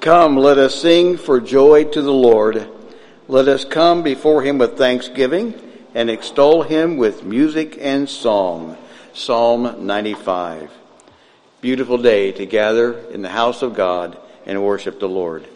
Come, let us sing for joy to the Lord. Let us come before him with thanksgiving and extol him with music and song. Psalm 95. Beautiful day to gather in the house of God and worship the Lord.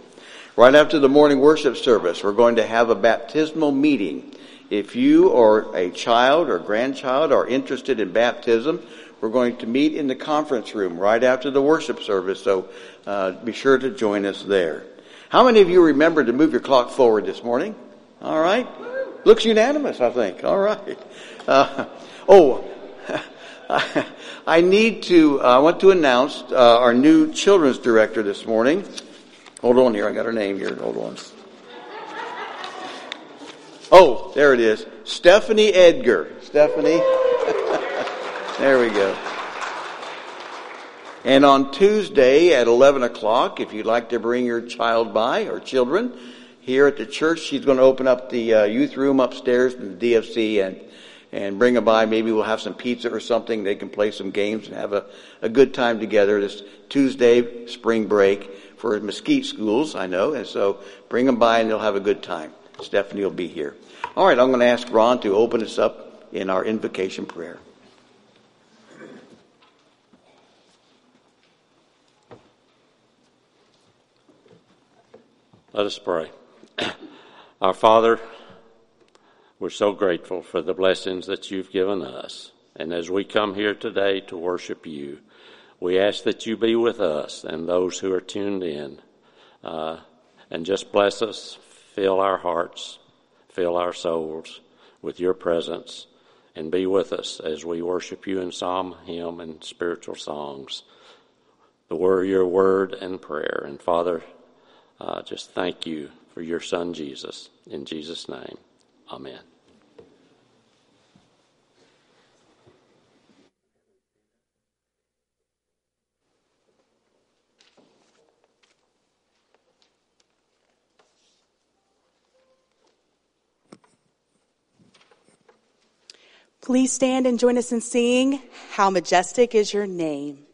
Right after the morning worship service, we're going to have a baptismal meeting. If you or a child or grandchild are interested in baptism, we're going to meet in the conference room right after the worship service, so uh, be sure to join us there. How many of you remember to move your clock forward this morning? All right. Looks unanimous, I think. All right. Uh, oh, I need to, uh, I want to announce uh, our new children's director this morning. Hold on here, I got her name here. Hold on. Oh, there it is. Stephanie Edgar. Stephanie. There we go. And on Tuesday at 11 o'clock, if you'd like to bring your child by or children, here at the church, she's going to open up the uh, youth room upstairs in the DFC and, and bring them by. Maybe we'll have some pizza or something. They can play some games and have a, a good time together this Tuesday, spring break for Mesquite schools, I know. And so bring them by and they'll have a good time. Stephanie will be here. All right, I'm going to ask Ron to open us up in our invocation prayer. Let us pray. Our Father, we're so grateful for the blessings that you've given us. And as we come here today to worship you, we ask that you be with us and those who are tuned in. Uh, and just bless us, fill our hearts, fill our souls with your presence, and be with us as we worship you in psalm, hymn, and spiritual songs. The word, your word, and prayer. And Father, uh, just thank you for your son Jesus. In Jesus' name, amen. Please stand and join us in singing, How Majestic is Your Name.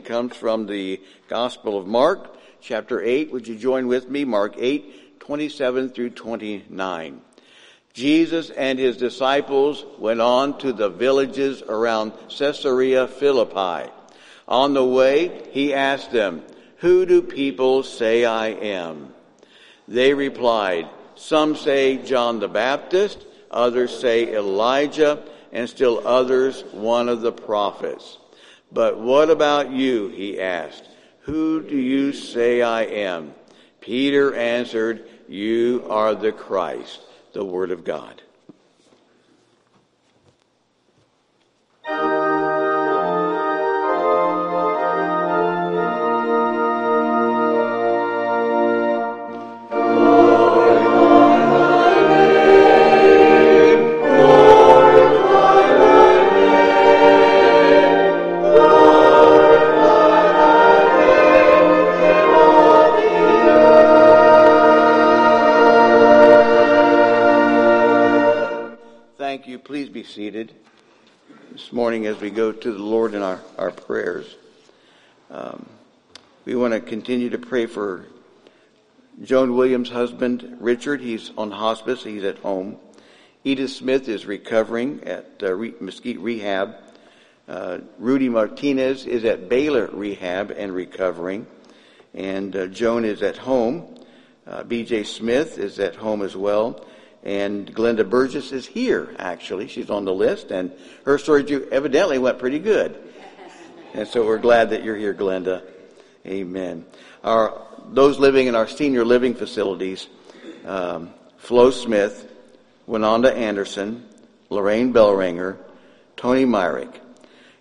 Comes from the Gospel of Mark, chapter 8. Would you join with me? Mark 8, 27 through 29. Jesus and his disciples went on to the villages around Caesarea Philippi. On the way, he asked them, Who do people say I am? They replied, Some say John the Baptist, others say Elijah, and still others one of the prophets. But what about you? He asked. Who do you say I am? Peter answered, You are the Christ, the Word of God. Seated this morning as we go to the Lord in our, our prayers. Um, We want to continue to pray for Joan Williams' husband, Richard. He's on hospice. He's at home. Edith Smith is recovering at uh, Re- Mesquite Rehab. Uh, Rudy Martinez is at Baylor Rehab and recovering. And uh, Joan is at home. Uh, B.J. Smith is at home as well. And Glenda Burgess is here, actually. She's on the list, and her surgery evidently went pretty good. And so we're glad that you're here, Glenda. Amen. Our, those living in our senior living facilities, um, Flo Smith, Winanda Anderson, Lorraine Bellringer, Tony Myrick.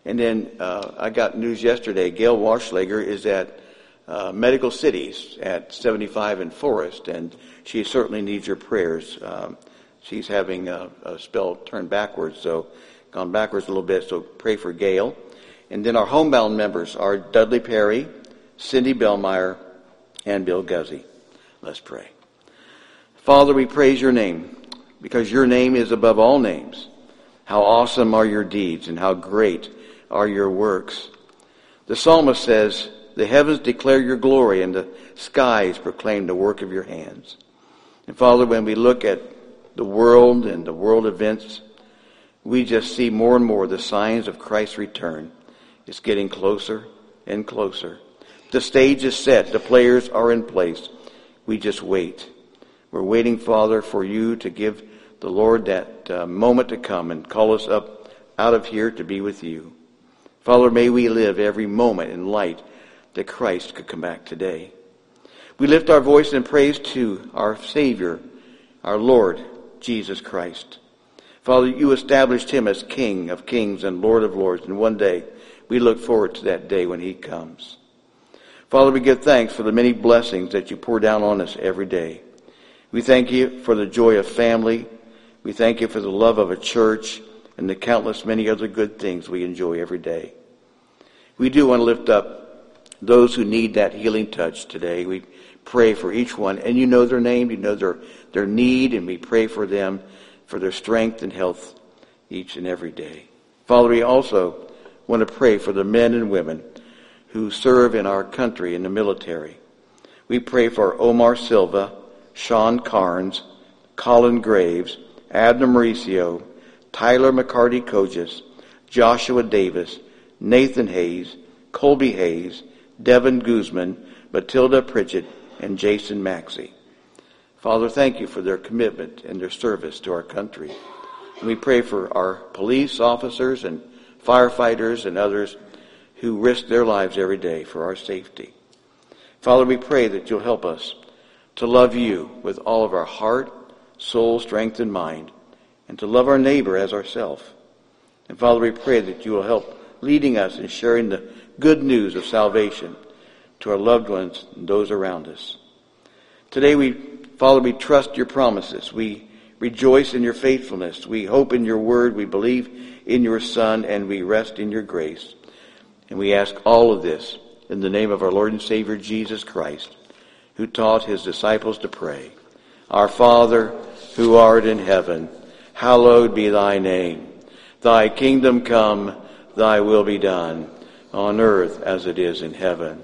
And then uh, I got news yesterday. Gail Waschlager is at uh, Medical Cities at 75 and Forest, and she certainly needs your prayers. Um, she's having a, a, spell turned backwards, so gone backwards a little bit. So pray for Gail. And then our homebound members are Dudley Perry, Cindy Bellmeyer, and Bill Guzzi. Let's pray. Father, we praise your name because your name is above all names. How awesome are your deeds and how great are your works. The psalmist says, The heavens declare your glory and the skies proclaim the work of your hands. And Father, when we look at the world and the world events, we just see more and more the signs of Christ's return. It's getting closer and closer. The stage is set. The players are in place. We just wait. We're waiting, Father, for you to give the Lord that uh, moment to come and call us up out of here to be with you. Father, may we live every moment in light that Christ could come back today. We lift our voice in praise to our Savior, our Lord, Jesus Christ. Father, you established him as King of kings and Lord of lords, and one day we look forward to that day when he comes. Father, we give thanks for the many blessings that you pour down on us every day. We thank you for the joy of family. We thank you for the love of a church and the countless many other good things we enjoy every day. We do want to lift up those who need that healing touch today. We pray for each one, and you know their name, you know their, their need, and we pray for them for their strength and health each and every day. Father, we also want to pray for the men and women who serve in our country in the military. We pray for Omar Silva, Sean Carnes, Colin Graves, Abner Mauricio, Tyler McCarty Coges, Joshua Davis, Nathan Hayes, Colby Hayes, Devin Guzman, Matilda Pritchett, and Jason Maxey. Father, thank you for their commitment and their service to our country. We pray for our police officers and firefighters and others who risk their lives every day for our safety. Father, we pray that you'll help us to love you with all of our heart, soul, strength, and mind, and to love our neighbor as ourselves. And Father, we pray that you will help leading us in sharing the good news of salvation to our loved ones and those around us. Today we, Father, we trust your promises. We rejoice in your faithfulness. We hope in your word. We believe in your Son, and we rest in your grace. And we ask all of this in the name of our Lord and Savior Jesus Christ, who taught his disciples to pray. Our Father, who art in heaven, hallowed be thy name. Thy kingdom come, thy will be done, on earth as it is in heaven.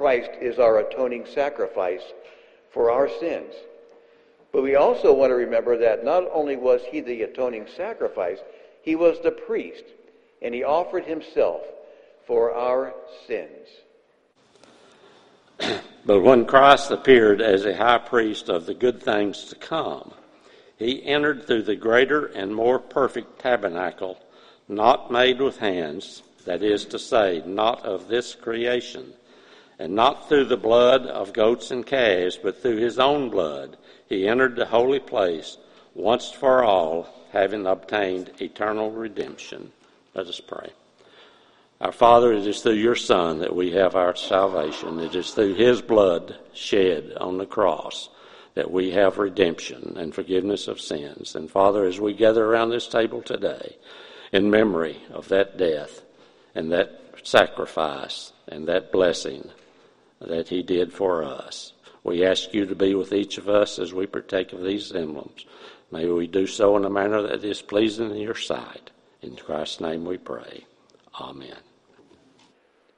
Christ is our atoning sacrifice for our sins. But we also want to remember that not only was he the atoning sacrifice, he was the priest, and he offered himself for our sins. But when Christ appeared as a high priest of the good things to come, he entered through the greater and more perfect tabernacle, not made with hands, that is to say, not of this creation, and not through the blood of goats and calves, but through his own blood, he entered the holy place once for all, having obtained eternal redemption. Let us pray. Our Father, it is through your Son that we have our salvation. It is through his blood shed on the cross that we have redemption and forgiveness of sins. And Father, as we gather around this table today in memory of that death and that sacrifice and that blessing that he did for us, we ask you to be with each of us as we partake of these emblems. May we do so in a manner that is pleasing in your sight. In Christ's name we pray. Amen.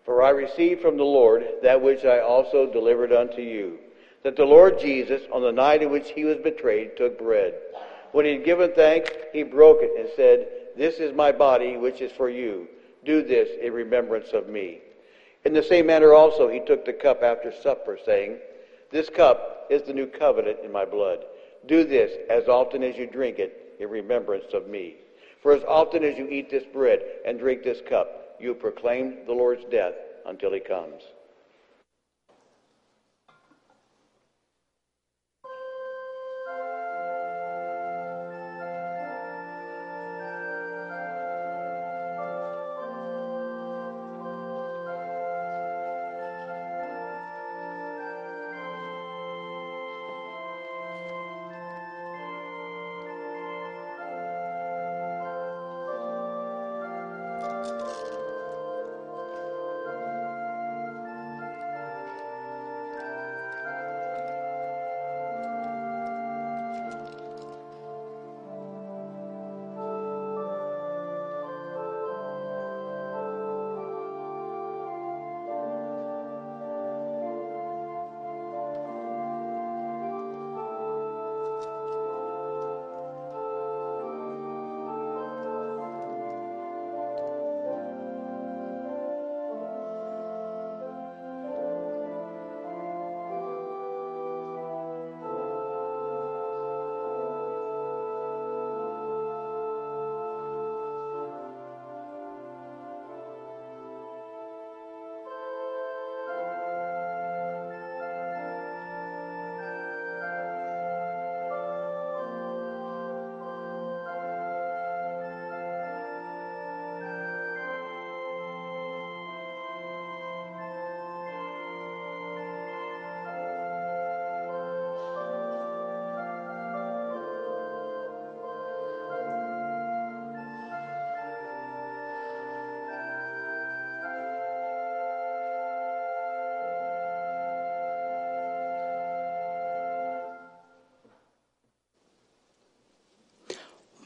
For I received from the Lord that which I also delivered unto you, that the Lord Jesus, on the night in which he was betrayed, took bread. When he had given thanks, he broke it and said, This is my body, which is for you. Do this in remembrance of me. In the same manner also he took the cup after supper, saying, This cup is the new covenant in my blood. Do this as often as you drink it in remembrance of me. For as often as you eat this bread and drink this cup, you proclaim the Lord's death until he comes.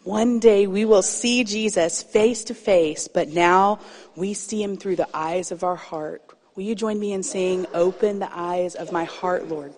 One day we will see Jesus face to face, but now we see him through the eyes of our heart. Will you join me in saying, Open the eyes of my heart, Lord?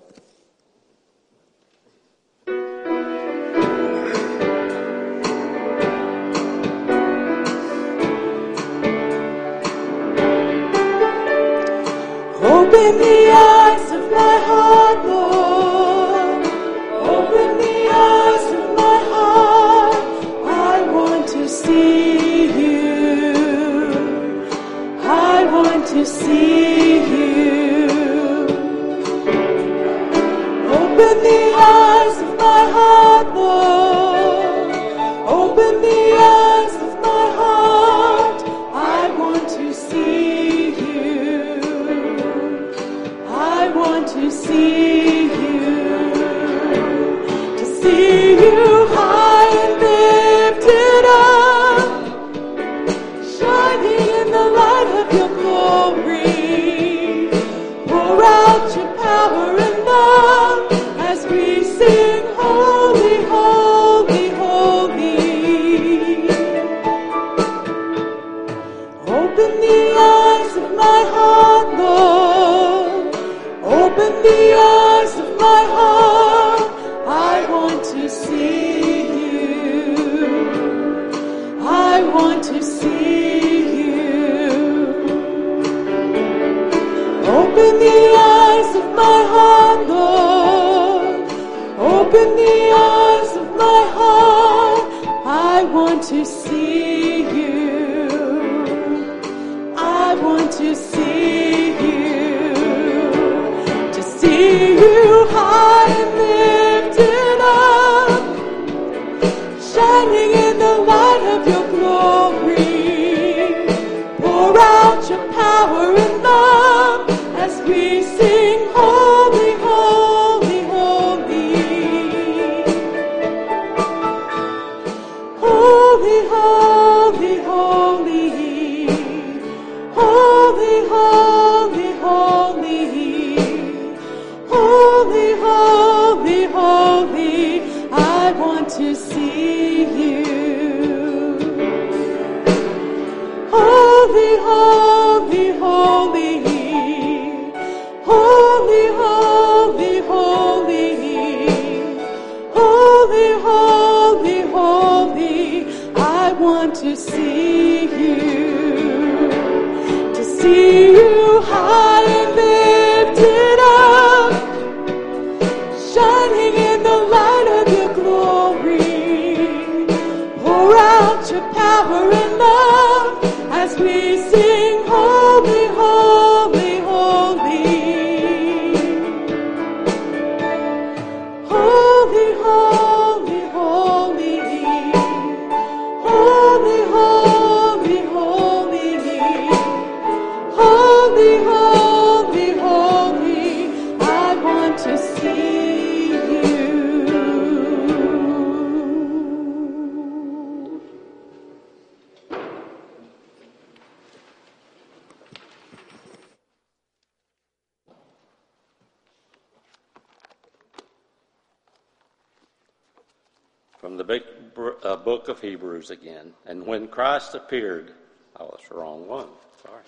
Uh, book of Hebrews again. And when Christ appeared, oh, that's the wrong one. Sorry.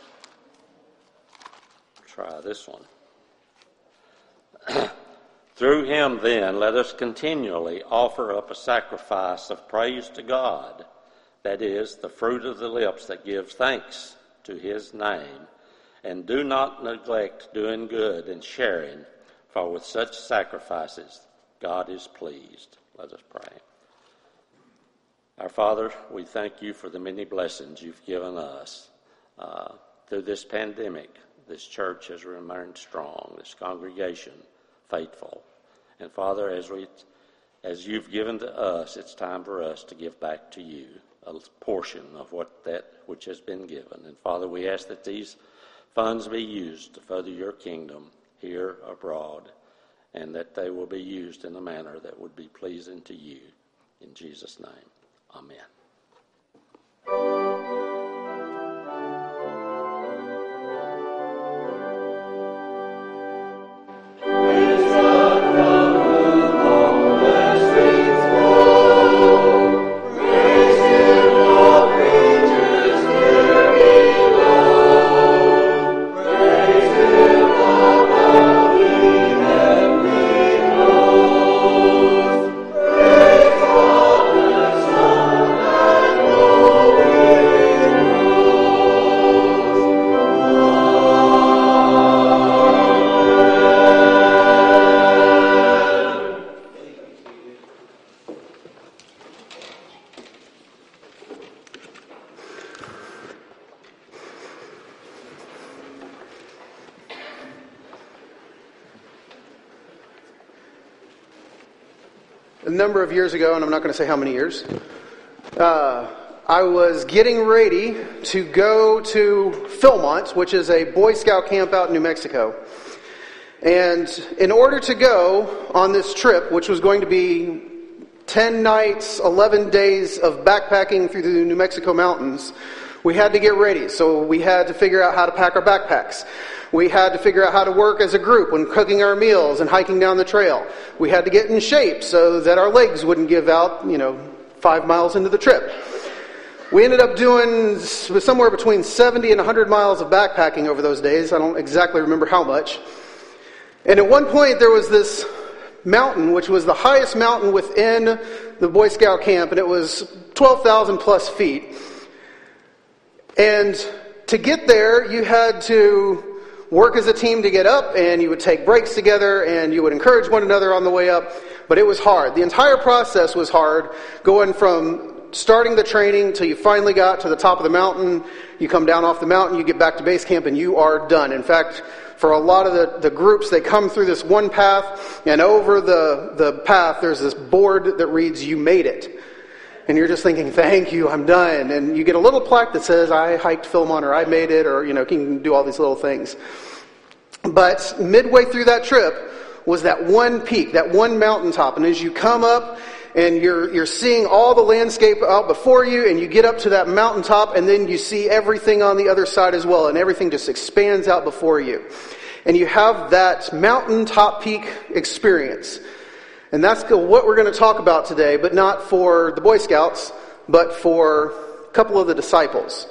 Try this one. Through him, then, let us continually offer up a sacrifice of praise to God, that is, the fruit of the lips that gives thanks to his name. And do not neglect doing good and sharing, for with such sacrifices God is pleased. Let us pray. Our Father, we thank you for the many blessings you've given us. Uh, through this pandemic, this church has remained strong, this congregation faithful. And Father, as we as you've given to us, it's time for us to give back to you a portion of what that which has been given. And Father, we ask that these funds be used to further your kingdom here abroad, and that they will be used in a manner that would be pleasing to you. In Jesus' name, amen. A number of years ago, and I'm not going to say how many years, uh, I was getting ready to go to Philmont, which is a Boy Scout camp out in New Mexico. And in order to go on this trip, which was going to be 10 nights, 11 days of backpacking through the New Mexico mountains, we had to get ready. So we had to figure out how to pack our backpacks. We had to figure out how to work as a group when cooking our meals and hiking down the trail. We had to get in shape so that our legs wouldn't give out, you know, five miles into the trip. We ended up doing somewhere between 70 and 100 miles of backpacking over those days. I don't exactly remember how much. And at one point, there was this mountain, which was the highest mountain within the Boy Scout camp, and it was 12,000 plus feet. And to get there, you had to work as a team to get up, and you would take breaks together, and you would encourage one another on the way up. But it was hard. The entire process was hard, going from starting the training till you finally got to the top of the mountain. You come down off the mountain, you get back to base camp, and you are done. In fact, for a lot of the, the groups, they come through this one path, and over the, the path, there's this board that reads, You made it. And you're just thinking, Thank you, I'm done. And you get a little plaque that says, I hiked Philmont, or I made it, or, you know, can do all these little things. But midway through that trip was that one peak, that one mountaintop. And as you come up, and you're, you're seeing all the landscape out before you, and you get up to that mountaintop, and then you see everything on the other side as well, and everything just expands out before you. And you have that mountaintop peak experience. And that's what we're going to talk about today, but not for the Boy Scouts, but for a couple of the disciples.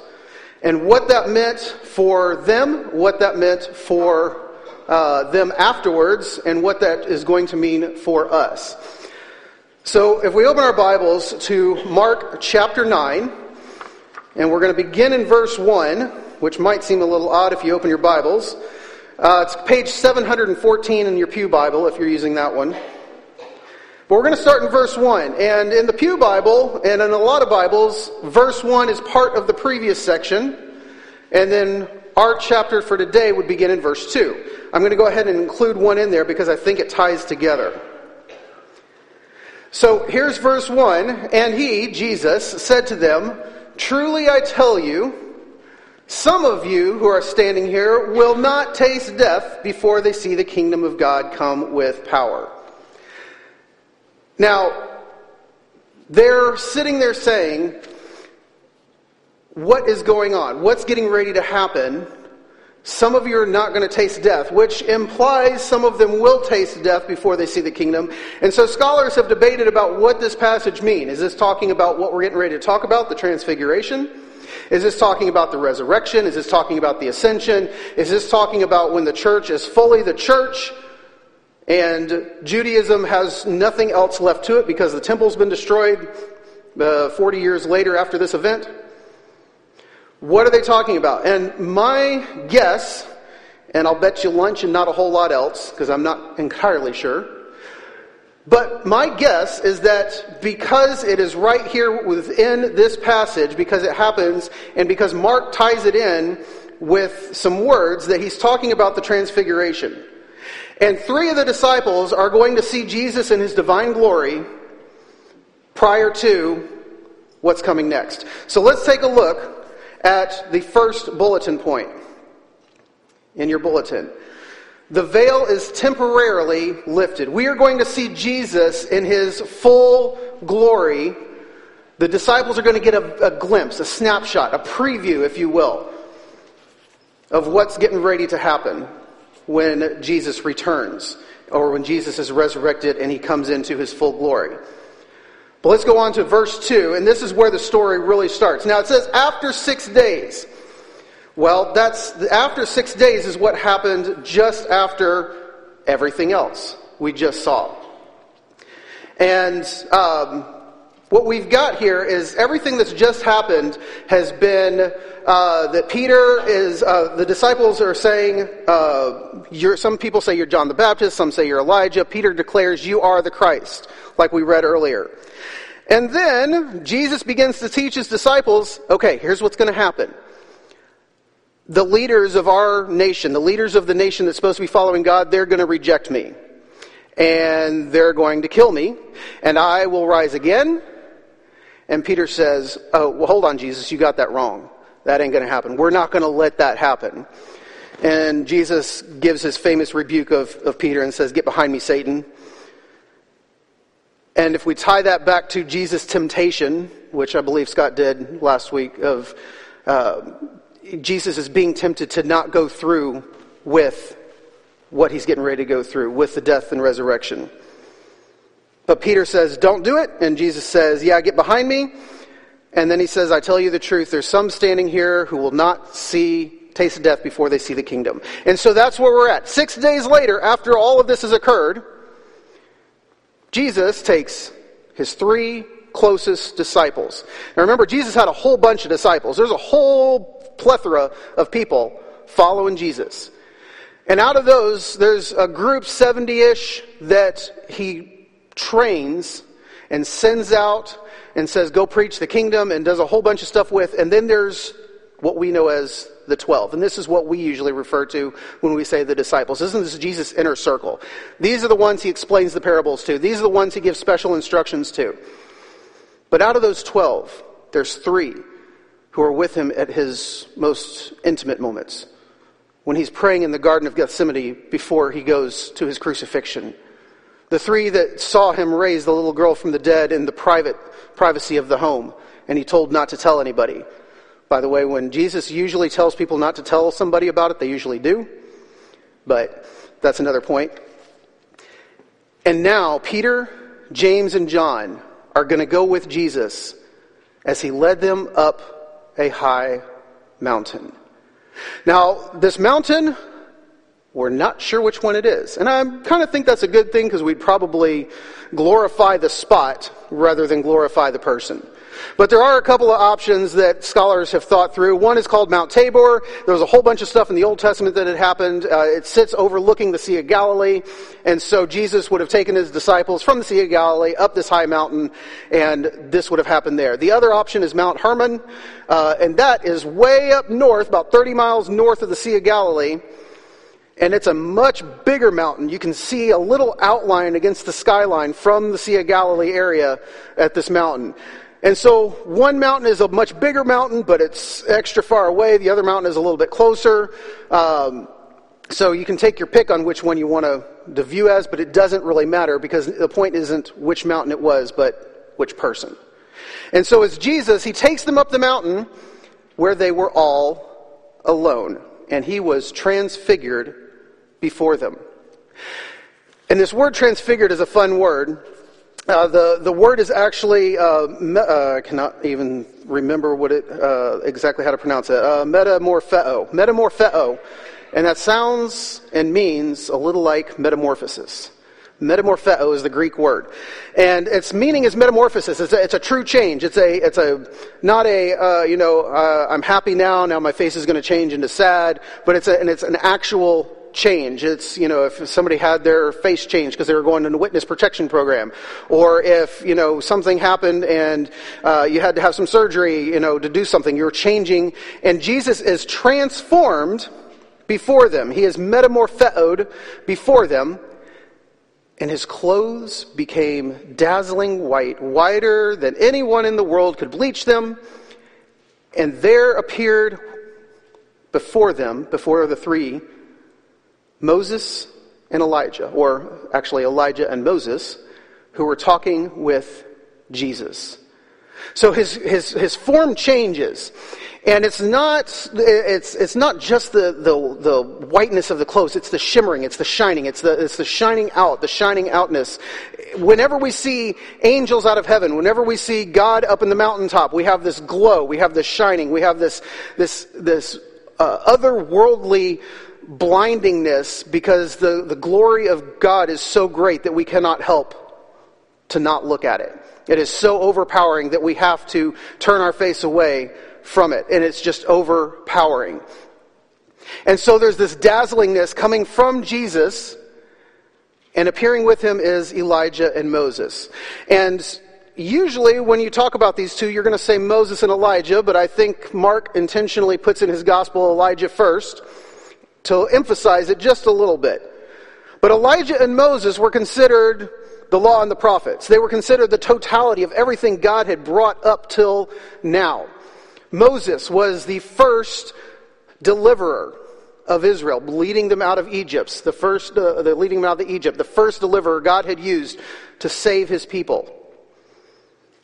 And what that meant for them, what that meant for uh, them afterwards, and what that is going to mean for us. So, if we open our Bibles to Mark chapter 9, and we're going to begin in verse 1, which might seem a little odd if you open your Bibles. Uh, it's page 714 in your Pew Bible, if you're using that one. But we're going to start in verse 1. And in the Pew Bible, and in a lot of Bibles, verse 1 is part of the previous section. And then our chapter for today would begin in verse 2. I'm going to go ahead and include one in there because I think it ties together. So here's verse 1 And he, Jesus, said to them, Truly I tell you, some of you who are standing here will not taste death before they see the kingdom of God come with power. Now, they're sitting there saying, What is going on? What's getting ready to happen? Some of you are not going to taste death, which implies some of them will taste death before they see the kingdom. And so scholars have debated about what this passage means. Is this talking about what we're getting ready to talk about, the transfiguration? Is this talking about the resurrection? Is this talking about the ascension? Is this talking about when the church is fully the church and Judaism has nothing else left to it because the temple's been destroyed uh, 40 years later after this event? What are they talking about? And my guess, and I'll bet you lunch and not a whole lot else, because I'm not entirely sure. But my guess is that because it is right here within this passage, because it happens, and because Mark ties it in with some words, that he's talking about the transfiguration. And three of the disciples are going to see Jesus in his divine glory prior to what's coming next. So let's take a look at the first bulletin point in your bulletin. The veil is temporarily lifted. We are going to see Jesus in his full glory. The disciples are going to get a, a glimpse, a snapshot, a preview, if you will, of what's getting ready to happen when Jesus returns or when Jesus is resurrected and he comes into his full glory. But let's go on to verse 2, and this is where the story really starts. Now it says, after six days. Well, that's, after six days is what happened just after everything else we just saw. And um, what we've got here is everything that's just happened has been uh, that Peter is, uh, the disciples are saying, uh, some people say you're John the Baptist, some say you're Elijah. Peter declares you are the Christ, like we read earlier. And then Jesus begins to teach his disciples okay, here's what's going to happen. The leaders of our nation, the leaders of the nation that's supposed to be following God, they're going to reject me. And they're going to kill me. And I will rise again. And Peter says, Oh, well, hold on, Jesus, you got that wrong. That ain't going to happen. We're not going to let that happen. And Jesus gives his famous rebuke of, of Peter and says, Get behind me, Satan. And if we tie that back to Jesus' temptation, which I believe Scott did last week, of uh, Jesus is being tempted to not go through with what he's getting ready to go through, with the death and resurrection. But Peter says, Don't do it. And Jesus says, Yeah, get behind me. And then he says, I tell you the truth, there's some standing here who will not see, taste death before they see the kingdom. And so that's where we're at. Six days later, after all of this has occurred, Jesus takes his three closest disciples. Now remember, Jesus had a whole bunch of disciples. There's a whole plethora of people following Jesus. And out of those, there's a group, 70 ish, that he trains and sends out and says, go preach the kingdom and does a whole bunch of stuff with. And then there's what we know as the 12. And this is what we usually refer to when we say the disciples. Isn't this Jesus' inner circle? These are the ones he explains the parables to. These are the ones he gives special instructions to. But out of those 12, there's three who are with him at his most intimate moments. When he's praying in the Garden of Gethsemane before he goes to his crucifixion. The three that saw him raise the little girl from the dead in the private privacy of the home, and he told not to tell anybody. By the way, when Jesus usually tells people not to tell somebody about it, they usually do. But that's another point. And now, Peter, James, and John are going to go with Jesus as he led them up a high mountain. Now, this mountain, we're not sure which one it is. And I kind of think that's a good thing because we'd probably glorify the spot rather than glorify the person. But there are a couple of options that scholars have thought through. One is called Mount Tabor. There was a whole bunch of stuff in the Old Testament that had happened. Uh, it sits overlooking the Sea of Galilee. And so Jesus would have taken his disciples from the Sea of Galilee up this high mountain, and this would have happened there. The other option is Mount Hermon, uh, and that is way up north, about 30 miles north of the Sea of Galilee and it's a much bigger mountain. You can see a little outline against the skyline from the Sea of Galilee area at this mountain. And so one mountain is a much bigger mountain, but it's extra far away. The other mountain is a little bit closer. Um, so you can take your pick on which one you want to, to view as, but it doesn't really matter because the point isn't which mountain it was, but which person. And so as Jesus, he takes them up the mountain where they were all alone, and he was transfigured before them. And this word transfigured is a fun word. Uh, the, the word is actually, uh, me, uh, I cannot even remember what it, uh, exactly how to pronounce it, uh, metamorpheo. Metamorpheo. And that sounds and means a little like metamorphosis. Metamorpheo is the Greek word. And its meaning is metamorphosis. It's a, it's a true change. It's a, it's a, not a, uh, you know, uh, I'm happy now, now my face is going to change into sad, but it's a, and it's an actual change. It's, you know, if somebody had their face changed because they were going to a witness protection program, or if, you know, something happened and uh, you had to have some surgery, you know, to do something, you're changing, and Jesus is transformed before them. He is metamorphoed before them, and his clothes became dazzling white, whiter than anyone in the world could bleach them, and there appeared before them, before the three, Moses and Elijah, or actually Elijah and Moses, who were talking with Jesus. So his, his, his form changes. And it's not, it's, it's not just the, the, the whiteness of the clothes, it's the shimmering, it's the shining, it's the, it's the shining out, the shining outness. Whenever we see angels out of heaven, whenever we see God up in the mountaintop, we have this glow, we have this shining, we have this, this, this uh, otherworldly blindingness because the, the glory of God is so great that we cannot help to not look at it. It is so overpowering that we have to turn our face away from it, and it's just overpowering. And so there's this dazzlingness coming from Jesus, and appearing with him is Elijah and Moses. And usually when you talk about these two, you're going to say Moses and Elijah, but I think Mark intentionally puts in his gospel Elijah first to emphasize it just a little bit. But Elijah and Moses were considered the law and the prophets. They were considered the totality of everything God had brought up till now. Moses was the first deliverer of Israel, leading them out of Egypt, the first, uh, the leading them out of Egypt, the first deliverer God had used to save his people.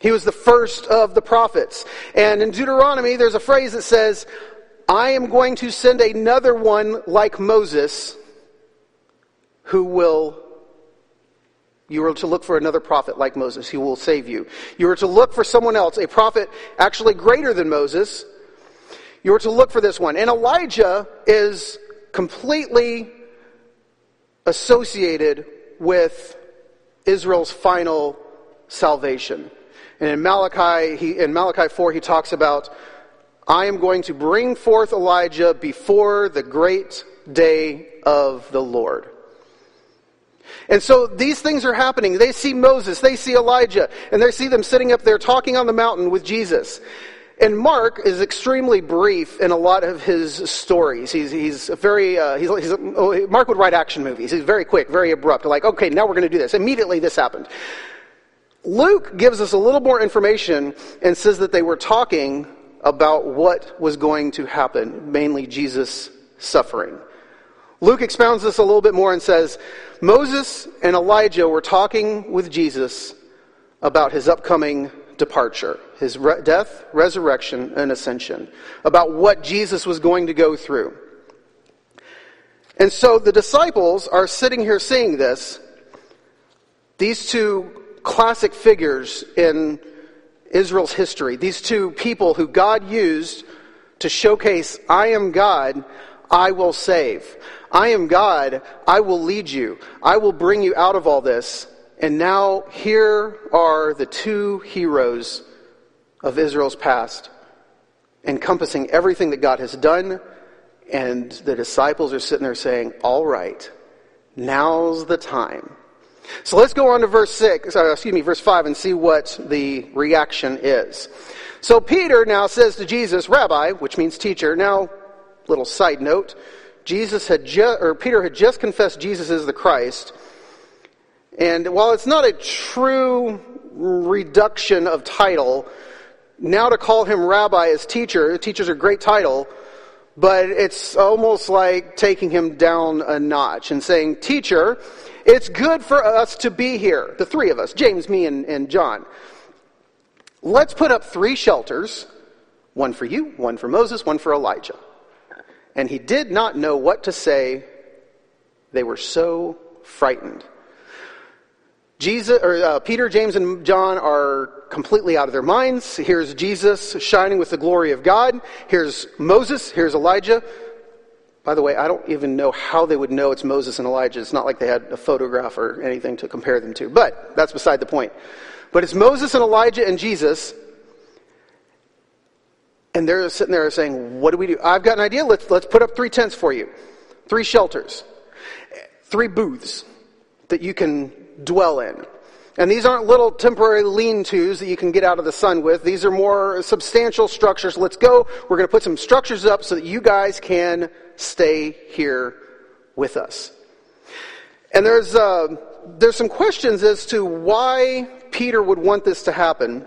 He was the first of the prophets. And in Deuteronomy, there's a phrase that says, I am going to send another one like Moses who will you are to look for another prophet like Moses who will save you. You are to look for someone else, a prophet actually greater than Moses. You are to look for this one. And Elijah is completely associated with Israel's final salvation. And in Malachi, he, in Malachi 4, he talks about, I am going to bring forth Elijah before the great day of the Lord. And so these things are happening. They see Moses, they see Elijah, and they see them sitting up there talking on the mountain with Jesus. And Mark is extremely brief in a lot of his stories. He's, he's very, uh, he's, he's, oh, Mark would write action movies. He's very quick, very abrupt. Like, okay, now we're going to do this. Immediately this happened. Luke gives us a little more information and says that they were talking about what was going to happen, mainly Jesus' suffering. Luke expounds this a little bit more and says, Moses and Elijah were talking with Jesus about his upcoming departure, his re- death, resurrection, and ascension, about what Jesus was going to go through. And so the disciples are sitting here seeing this. These two classic figures in Israel's history, these two people who God used to showcase, I am God, I will save. I am God, I will lead you. I will bring you out of all this. And now here are the two heroes of Israel's past, encompassing everything that God has done. And the disciples are sitting there saying, All right, now's the time. So let's go on to verse 6, uh, excuse me, verse 5 and see what the reaction is. So Peter now says to Jesus, Rabbi, which means teacher. Now, little side note, Jesus had or Peter had just confessed Jesus is the Christ. And while it's not a true reduction of title, now to call him rabbi as teacher, teacher's a great title, but it's almost like taking him down a notch and saying, teacher, it's good for us to be here, the three of us, James, me, and, and John. Let's put up three shelters, one for you, one for Moses, one for Elijah. And he did not know what to say. They were so frightened. Jesus, or, uh, Peter, James, and John are completely out of their minds. Here's Jesus shining with the glory of God. Here's Moses. Here's Elijah. By the way, I don't even know how they would know it's Moses and Elijah. It's not like they had a photograph or anything to compare them to. But that's beside the point. But it's Moses and Elijah and Jesus. And they're sitting there saying, What do we do? I've got an idea. Let's, let's put up three tents for you, three shelters, three booths that you can dwell in. And these aren't little temporary lean tos that you can get out of the sun with. These are more substantial structures. Let's go. We're going to put some structures up so that you guys can stay here with us. And there's, uh, there's some questions as to why Peter would want this to happen.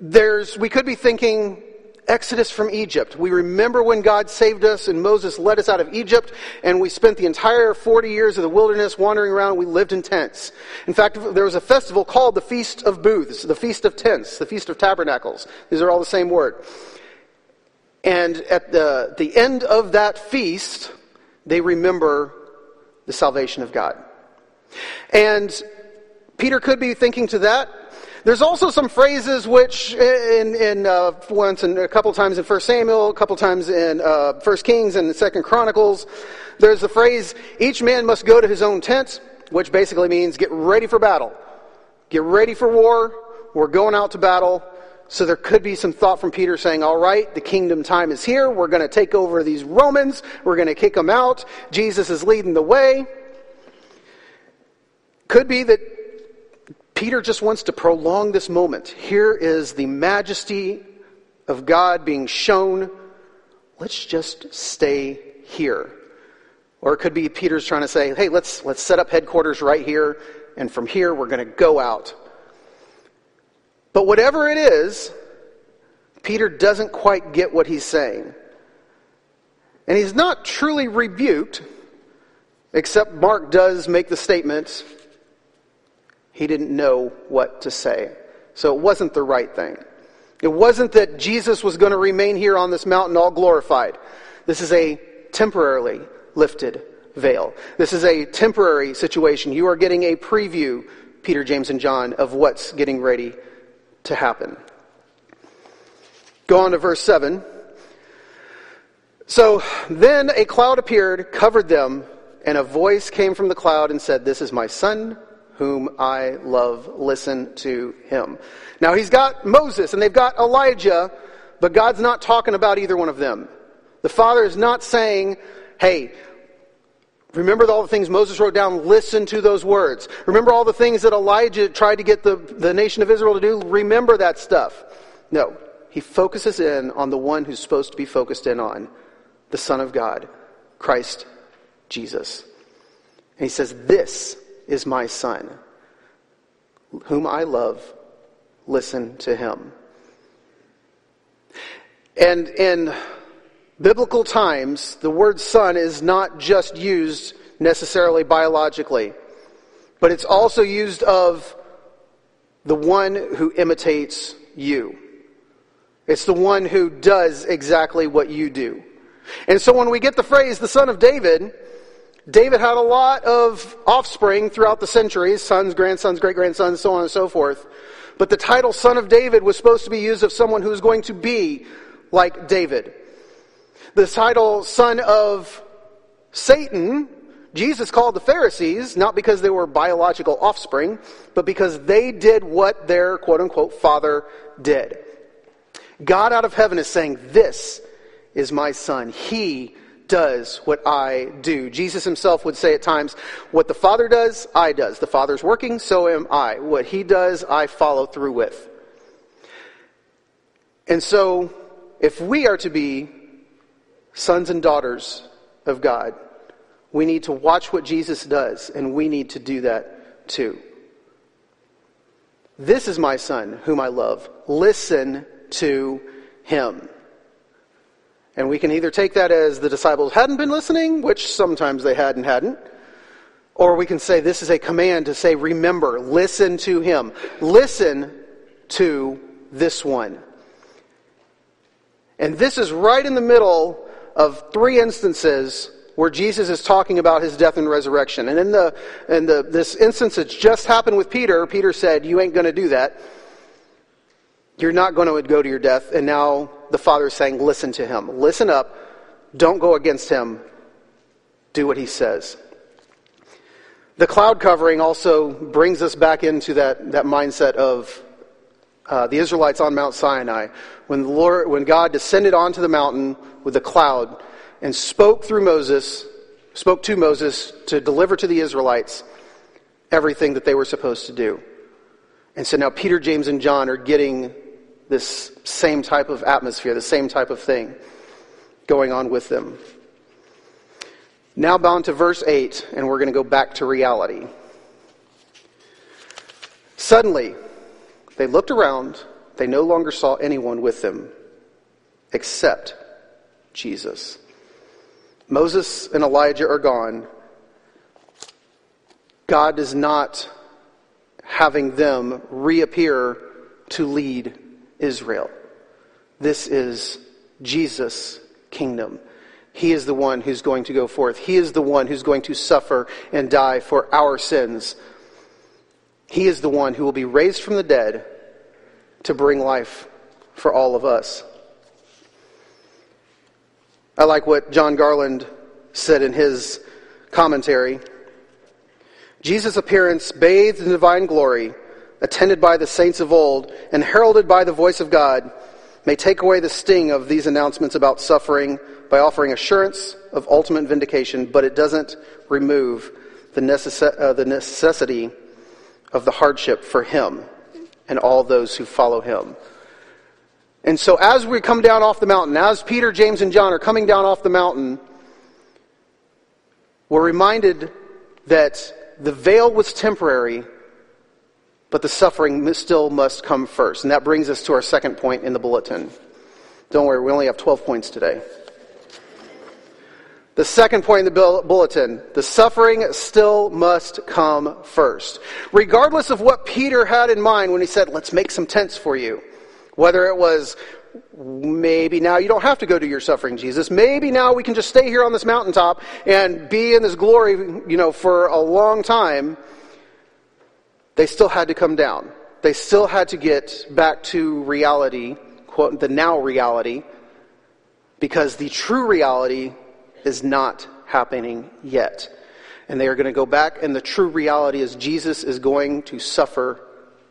There's, we could be thinking, Exodus from Egypt. We remember when God saved us and Moses led us out of Egypt, and we spent the entire 40 years of the wilderness wandering around. We lived in tents. In fact, there was a festival called the Feast of Booths, the Feast of Tents, the Feast of Tabernacles. These are all the same word. And at the, the end of that feast, they remember the salvation of God. And Peter could be thinking to that, there's also some phrases which, in, in uh, once and a couple times in First Samuel, a couple times in uh, First Kings and Second Chronicles, there's the phrase, "Each man must go to his own tent," which basically means get ready for battle, get ready for war. We're going out to battle. So there could be some thought from Peter saying, all right, the kingdom time is here. We're going to take over these Romans. We're going to kick them out. Jesus is leading the way. Could be that Peter just wants to prolong this moment. Here is the majesty of God being shown. Let's just stay here. Or it could be Peter's trying to say, hey, let's, let's set up headquarters right here, and from here we're going to go out. But whatever it is, Peter doesn't quite get what he's saying. And he's not truly rebuked, except Mark does make the statement he didn't know what to say. So it wasn't the right thing. It wasn't that Jesus was going to remain here on this mountain all glorified. This is a temporarily lifted veil. This is a temporary situation. You are getting a preview, Peter, James, and John, of what's getting ready to happen. Go on to verse 7. So then a cloud appeared, covered them, and a voice came from the cloud and said, This is my son whom I love. Listen to him. Now he's got Moses and they've got Elijah, but God's not talking about either one of them. The Father is not saying, hey, Remember all the things Moses wrote down? Listen to those words. Remember all the things that Elijah tried to get the, the nation of Israel to do? Remember that stuff. No. He focuses in on the one who's supposed to be focused in on the Son of God, Christ Jesus. And he says, This is my Son, whom I love. Listen to him. And in biblical times, the word son is not just used necessarily biologically, but it's also used of the one who imitates you. It's the one who does exactly what you do. And so when we get the phrase the son of David, David had a lot of offspring throughout the centuries, sons, grandsons, great grandsons, so on and so forth. But the title son of David was supposed to be used of someone who was going to be like David. The title son of Satan, Jesus called the Pharisees, not because they were biological offspring, but because they did what their quote unquote father did. God out of heaven is saying, This is my son. He does what I do. Jesus himself would say at times, What the Father does, I does. The Father's working, so am I. What he does, I follow through with. And so, if we are to be sons and daughters of God, we need to watch what Jesus does, and we need to do that too. This is my son, whom I love. Listen to him. And we can either take that as the disciples hadn't been listening, which sometimes they had and hadn't, or we can say this is a command to say, remember, listen to him. Listen to this one. And this is right in the middle of three instances where Jesus is talking about his death and resurrection. And in the in the this instance that's just happened with Peter, Peter said, "You ain't going to do that. You're not going to go to your death." And now the Father is saying, "Listen to him. Listen up. Don't go against him. Do what he says." The cloud covering also brings us back into that, that mindset of uh, the Israelites on Mount Sinai, when, the Lord, when God descended onto the mountain with a cloud and spoke through Moses, spoke to Moses to deliver to the Israelites everything that they were supposed to do. And so now Peter, James, and John are getting this same type of atmosphere, the same type of thing going on with them. Now, bound to verse 8, and we're going to go back to reality. Suddenly, they looked around. They no longer saw anyone with them except Jesus. Moses and Elijah are gone. God is not having them reappear to lead Israel. This is Jesus' kingdom. He is the one who's going to go forth. He is the one who's going to suffer and die for our sins he is the one who will be raised from the dead to bring life for all of us. I like what John Garland said in his commentary. Jesus' appearance, bathed in divine glory, attended by the saints of old, and heralded by the voice of God, may take away the sting of these announcements about suffering by offering assurance of ultimate vindication, but it doesn't remove the, necess- uh, the necessity of the hardship for him and all those who follow him. And so as we come down off the mountain, as Peter, James, and John are coming down off the mountain, we're reminded that the veil was temporary, but the suffering still must come first. And that brings us to our second point in the bulletin. Don't worry, we only have 12 points today. The second point in the bulletin, the suffering still must come first. Regardless of what Peter had in mind when he said, let's make some tents for you. Whether it was, maybe now you don't have to go to your suffering, Jesus. Maybe now we can just stay here on this mountaintop and be in this glory, you know, for a long time. They still had to come down. They still had to get back to reality, quote, the now reality, because the true reality is not happening yet. And they are going to go back, and the true reality is Jesus is going to suffer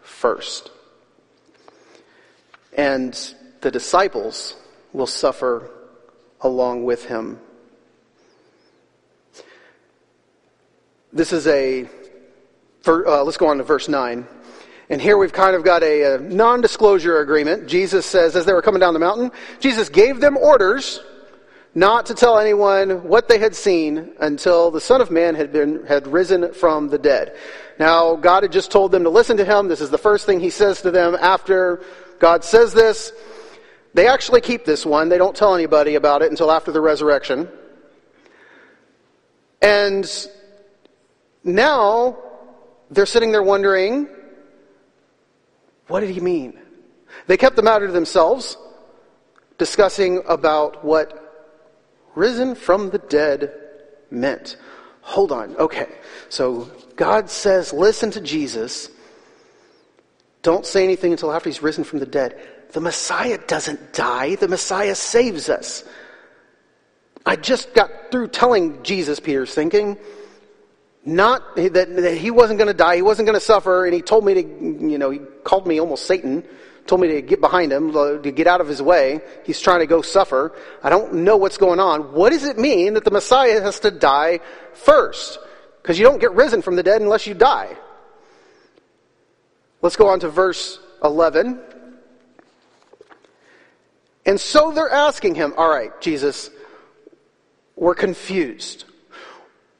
first. And the disciples will suffer along with him. This is a, uh, let's go on to verse 9. And here we've kind of got a, a non disclosure agreement. Jesus says, as they were coming down the mountain, Jesus gave them orders not to tell anyone what they had seen until the Son of Man had been, had risen from the dead. Now, God had just told them to listen to him. This is the first thing he says to them after God says this. They actually keep this one. They don't tell anybody about it until after the resurrection. And now they're sitting there wondering, what did he mean? They kept the matter to themselves, discussing about what risen from the dead meant. Hold on. Okay. So God says, listen to Jesus. Don't say anything until after he's risen from the dead. The Messiah doesn't die. The Messiah saves us. I just got through telling Jesus, Peter's thinking, not that, that he wasn't going to die, he wasn't going to suffer, and he told me to, you know, he called me almost Satan told me to get behind him, to get out of his way. He's trying to go suffer. I don't know what's going on. What does it mean that the Messiah has to die first? Because you don't get risen from the dead unless you die. Let's go on to verse 11. And so they're asking him, all right, Jesus, we're confused.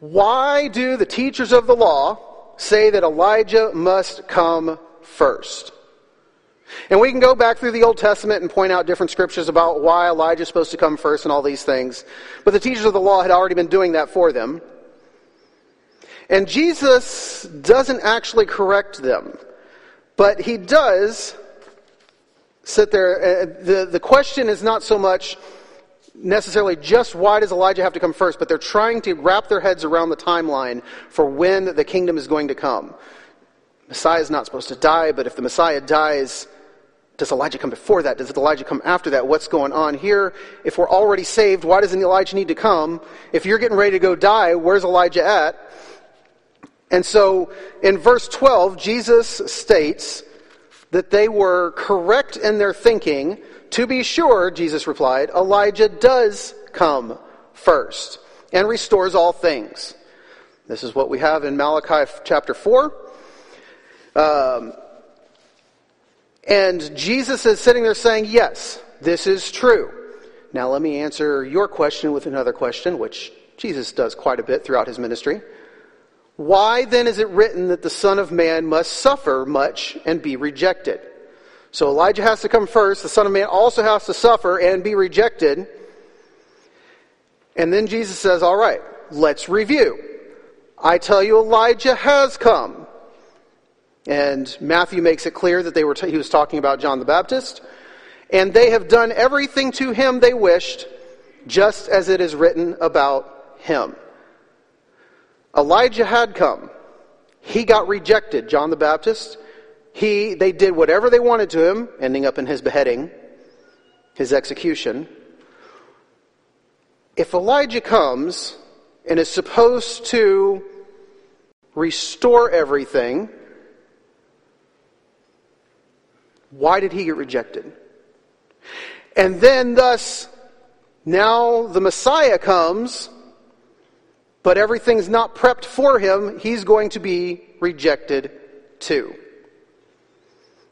Why do the teachers of the law say that Elijah must come first? And we can go back through the Old Testament and point out different scriptures about why Elijah is supposed to come first and all these things. But the teachers of the law had already been doing that for them. And Jesus doesn't actually correct them, but he does sit there. Uh, the, the question is not so much necessarily just why does Elijah have to come first, but they're trying to wrap their heads around the timeline for when the kingdom is going to come. Messiah is not supposed to die, but if the Messiah dies, does Elijah come before that? Does Elijah come after that? What's going on here? If we're already saved, why doesn't Elijah need to come? If you're getting ready to go die, where's Elijah at? And so in verse 12, Jesus states that they were correct in their thinking. To be sure, Jesus replied, Elijah does come first and restores all things. This is what we have in Malachi chapter 4. Um, and Jesus is sitting there saying, Yes, this is true. Now, let me answer your question with another question, which Jesus does quite a bit throughout his ministry. Why then is it written that the Son of Man must suffer much and be rejected? So Elijah has to come first. The Son of Man also has to suffer and be rejected. And then Jesus says, All right, let's review. I tell you, Elijah has come. And Matthew makes it clear that they were t- he was talking about John the Baptist. And they have done everything to him they wished, just as it is written about him. Elijah had come. He got rejected, John the Baptist. He, they did whatever they wanted to him, ending up in his beheading, his execution. If Elijah comes and is supposed to restore everything, Why did he get rejected? And then, thus, now the Messiah comes, but everything's not prepped for him. He's going to be rejected too.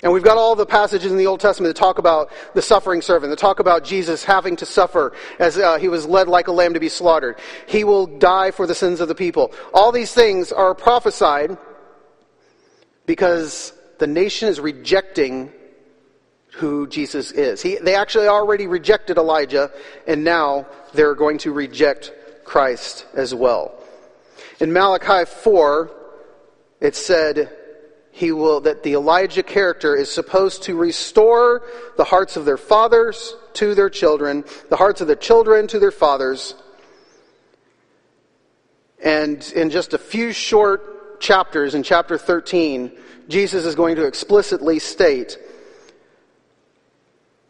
And we've got all the passages in the Old Testament that talk about the suffering servant, that talk about Jesus having to suffer as uh, he was led like a lamb to be slaughtered. He will die for the sins of the people. All these things are prophesied because the nation is rejecting who Jesus is. He, they actually already rejected Elijah, and now they're going to reject Christ as well. In Malachi 4, it said he will, that the Elijah character is supposed to restore the hearts of their fathers to their children, the hearts of the children to their fathers. And in just a few short chapters, in chapter 13, Jesus is going to explicitly state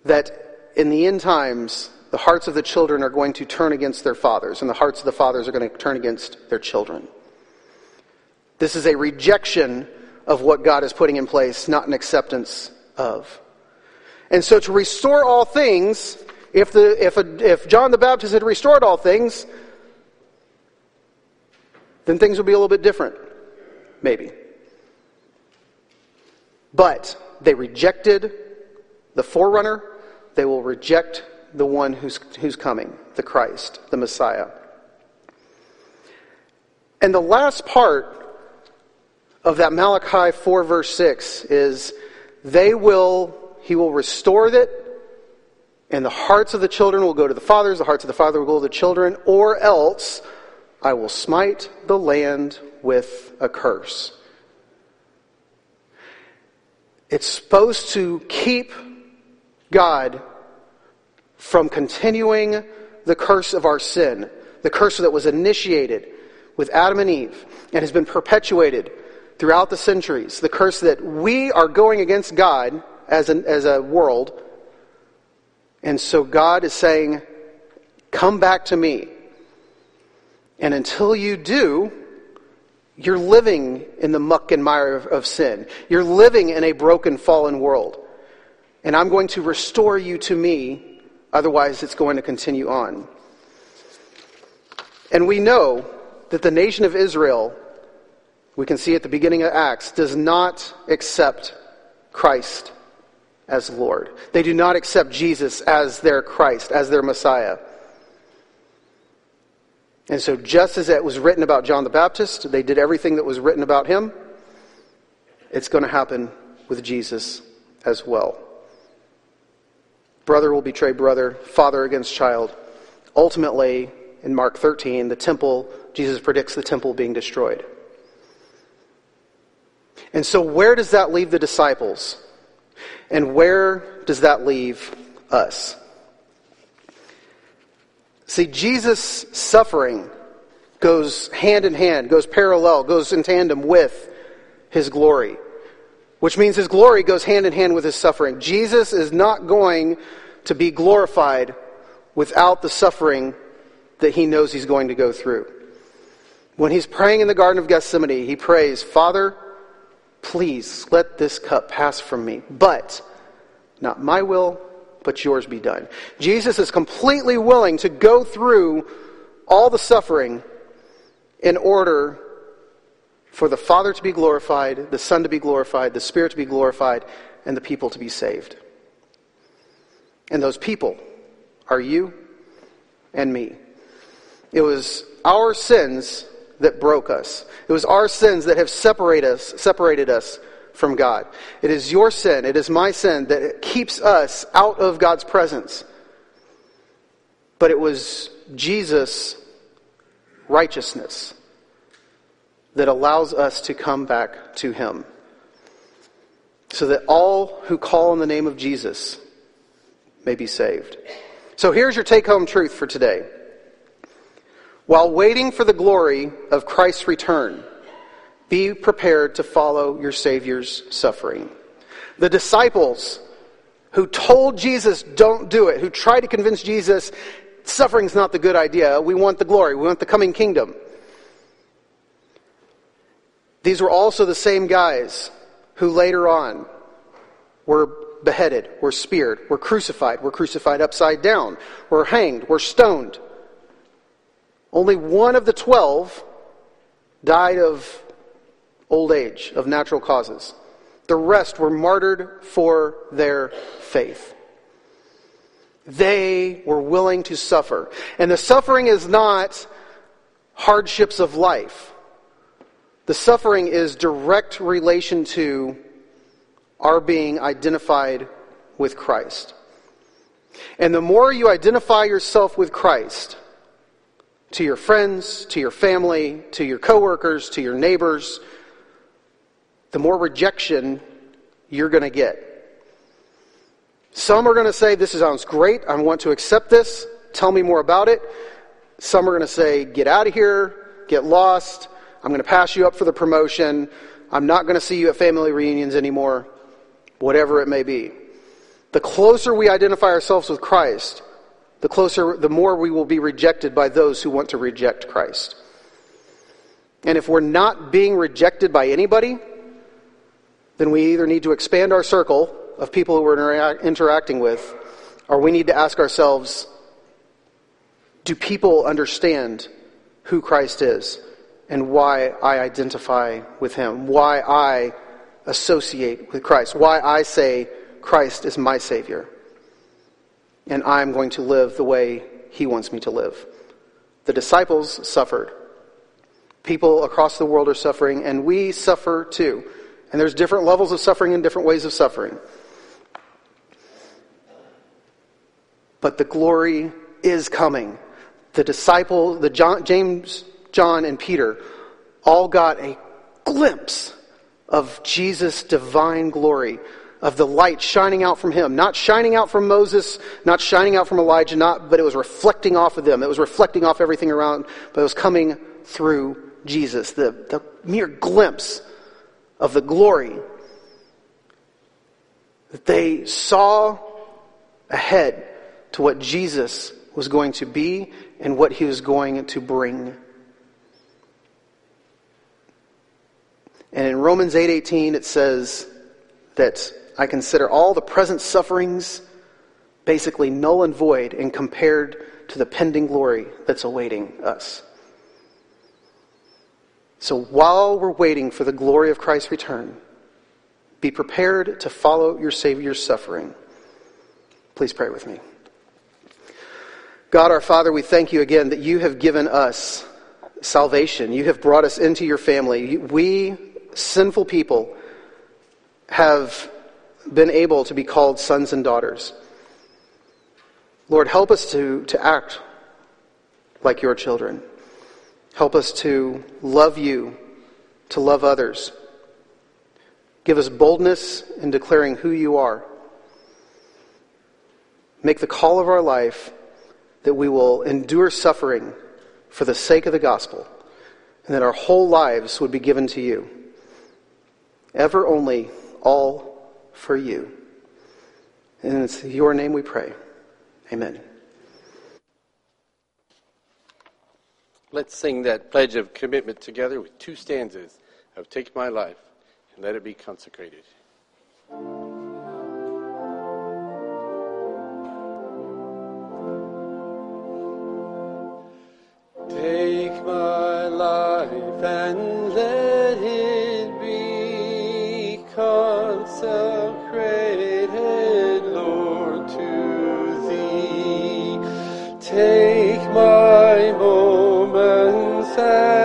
that in the end times, the hearts of the children are going to turn against their fathers, and the hearts of the fathers are going to turn against their children. This is a rejection of what God is putting in place, not an acceptance of. And so to restore all things, if, the, if, a, if John the Baptist had restored all things, then things would be a little bit different. Maybe. But they rejected the forerunner, they will reject the one who's, who's coming, the Christ, the Messiah. And the last part of that Malachi 4 verse 6 is they will, he will restore it, and the hearts of the children will go to the fathers, the hearts of the father will go to the children, or else I will smite the land with a curse. It's supposed to keep God from continuing the curse of our sin, the curse that was initiated with Adam and Eve and has been perpetuated throughout the centuries, the curse that we are going against God as, an, as a world. And so God is saying, Come back to me. And until you do, you're living in the muck and mire of, of sin. You're living in a broken, fallen world. And I'm going to restore you to me, otherwise, it's going to continue on. And we know that the nation of Israel, we can see at the beginning of Acts, does not accept Christ as Lord. They do not accept Jesus as their Christ, as their Messiah. And so, just as it was written about John the Baptist, they did everything that was written about him, it's going to happen with Jesus as well. Brother will betray brother, father against child. Ultimately, in Mark 13, the temple, Jesus predicts the temple being destroyed. And so, where does that leave the disciples? And where does that leave us? See, Jesus' suffering goes hand in hand, goes parallel, goes in tandem with his glory, which means his glory goes hand in hand with his suffering. Jesus is not going to be glorified without the suffering that he knows he's going to go through. When he's praying in the Garden of Gethsemane, he prays, Father, please let this cup pass from me, but not my will, but yours be done. Jesus is completely willing to go through all the suffering in order for the Father to be glorified, the Son to be glorified, the Spirit to be glorified, and the people to be saved. And those people are you and me. It was our sins that broke us. It was our sins that have separated us, separated us from God. It is your sin, it is my sin that keeps us out of God's presence. But it was Jesus' righteousness that allows us to come back to Him. So that all who call on the name of Jesus may be saved. So here's your take home truth for today. While waiting for the glory of Christ's return, be prepared to follow your Savior's suffering. The disciples who told Jesus, don't do it, who tried to convince Jesus, suffering's not the good idea. We want the glory. We want the coming kingdom. These were also the same guys who later on were beheaded, were speared, were crucified, were crucified upside down, were hanged, were stoned. Only one of the twelve died of old age, of natural causes. The rest were martyred for their faith. They were willing to suffer. And the suffering is not hardships of life. The suffering is direct relation to our being identified with Christ. And the more you identify yourself with Christ, to your friends, to your family, to your coworkers, to your neighbors, the more rejection you're going to get. Some are going to say, This sounds great. I want to accept this. Tell me more about it. Some are going to say, Get out of here. Get lost. I'm going to pass you up for the promotion. I'm not going to see you at family reunions anymore. Whatever it may be. The closer we identify ourselves with Christ, the closer, the more we will be rejected by those who want to reject Christ. And if we're not being rejected by anybody, then we either need to expand our circle of people who we're interac- interacting with, or we need to ask ourselves do people understand who Christ is and why I identify with him, why I associate with Christ, why I say Christ is my Savior, and I'm going to live the way he wants me to live. The disciples suffered. People across the world are suffering, and we suffer too. And there's different levels of suffering and different ways of suffering. But the glory is coming. The disciples, the John, James, John, and Peter all got a glimpse of Jesus' divine glory, of the light shining out from him. Not shining out from Moses, not shining out from Elijah, not, but it was reflecting off of them. It was reflecting off everything around, but it was coming through Jesus. The, the mere glimpse of the glory that they saw ahead to what Jesus was going to be and what he was going to bring. And in Romans 8:18 it says that I consider all the present sufferings basically null and void and compared to the pending glory that's awaiting us. So while we're waiting for the glory of Christ's return, be prepared to follow your Savior's suffering. Please pray with me. God our Father, we thank you again that you have given us salvation. You have brought us into your family. We, sinful people, have been able to be called sons and daughters. Lord, help us to, to act like your children. Help us to love you, to love others. Give us boldness in declaring who you are. Make the call of our life that we will endure suffering for the sake of the gospel, and that our whole lives would be given to you. Ever only, all for you. And it's your name we pray. Amen. Let's sing that pledge of commitment together with two stanzas of Take My Life and Let It Be Consecrated. Take my life and let moments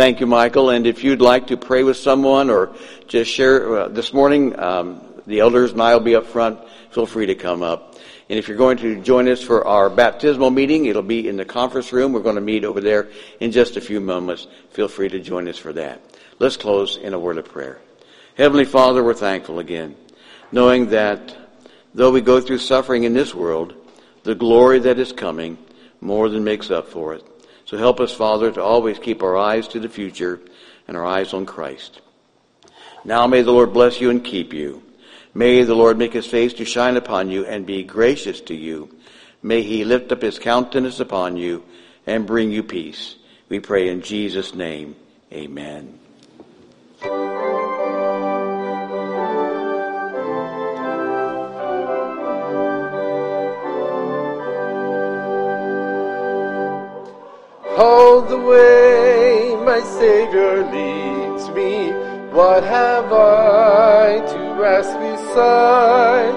Thank you, Michael. And if you'd like to pray with someone or just share uh, this morning, um, the elders and I will be up front. Feel free to come up. And if you're going to join us for our baptismal meeting, it'll be in the conference room. We're going to meet over there in just a few moments. Feel free to join us for that. Let's close in a word of prayer. Heavenly Father, we're thankful again, knowing that though we go through suffering in this world, the glory that is coming more than makes up for it. So help us, Father, to always keep our eyes to the future and our eyes on Christ. Now may the Lord bless you and keep you. May the Lord make his face to shine upon you and be gracious to you. May he lift up his countenance upon you and bring you peace. We pray in Jesus' name. Amen. The way my Savior leads me, What have I to ask beside?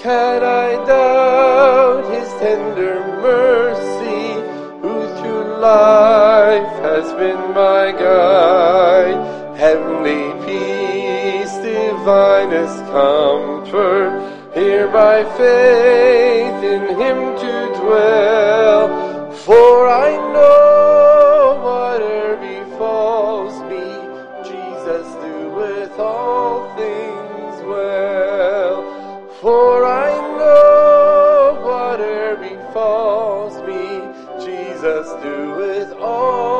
Can I doubt his tender mercy, who through life has been my guide? Heavenly peace, divinest comfort, here by faith in him to dwell. For I know all things well. For I know whatever befalls me, Jesus doeth all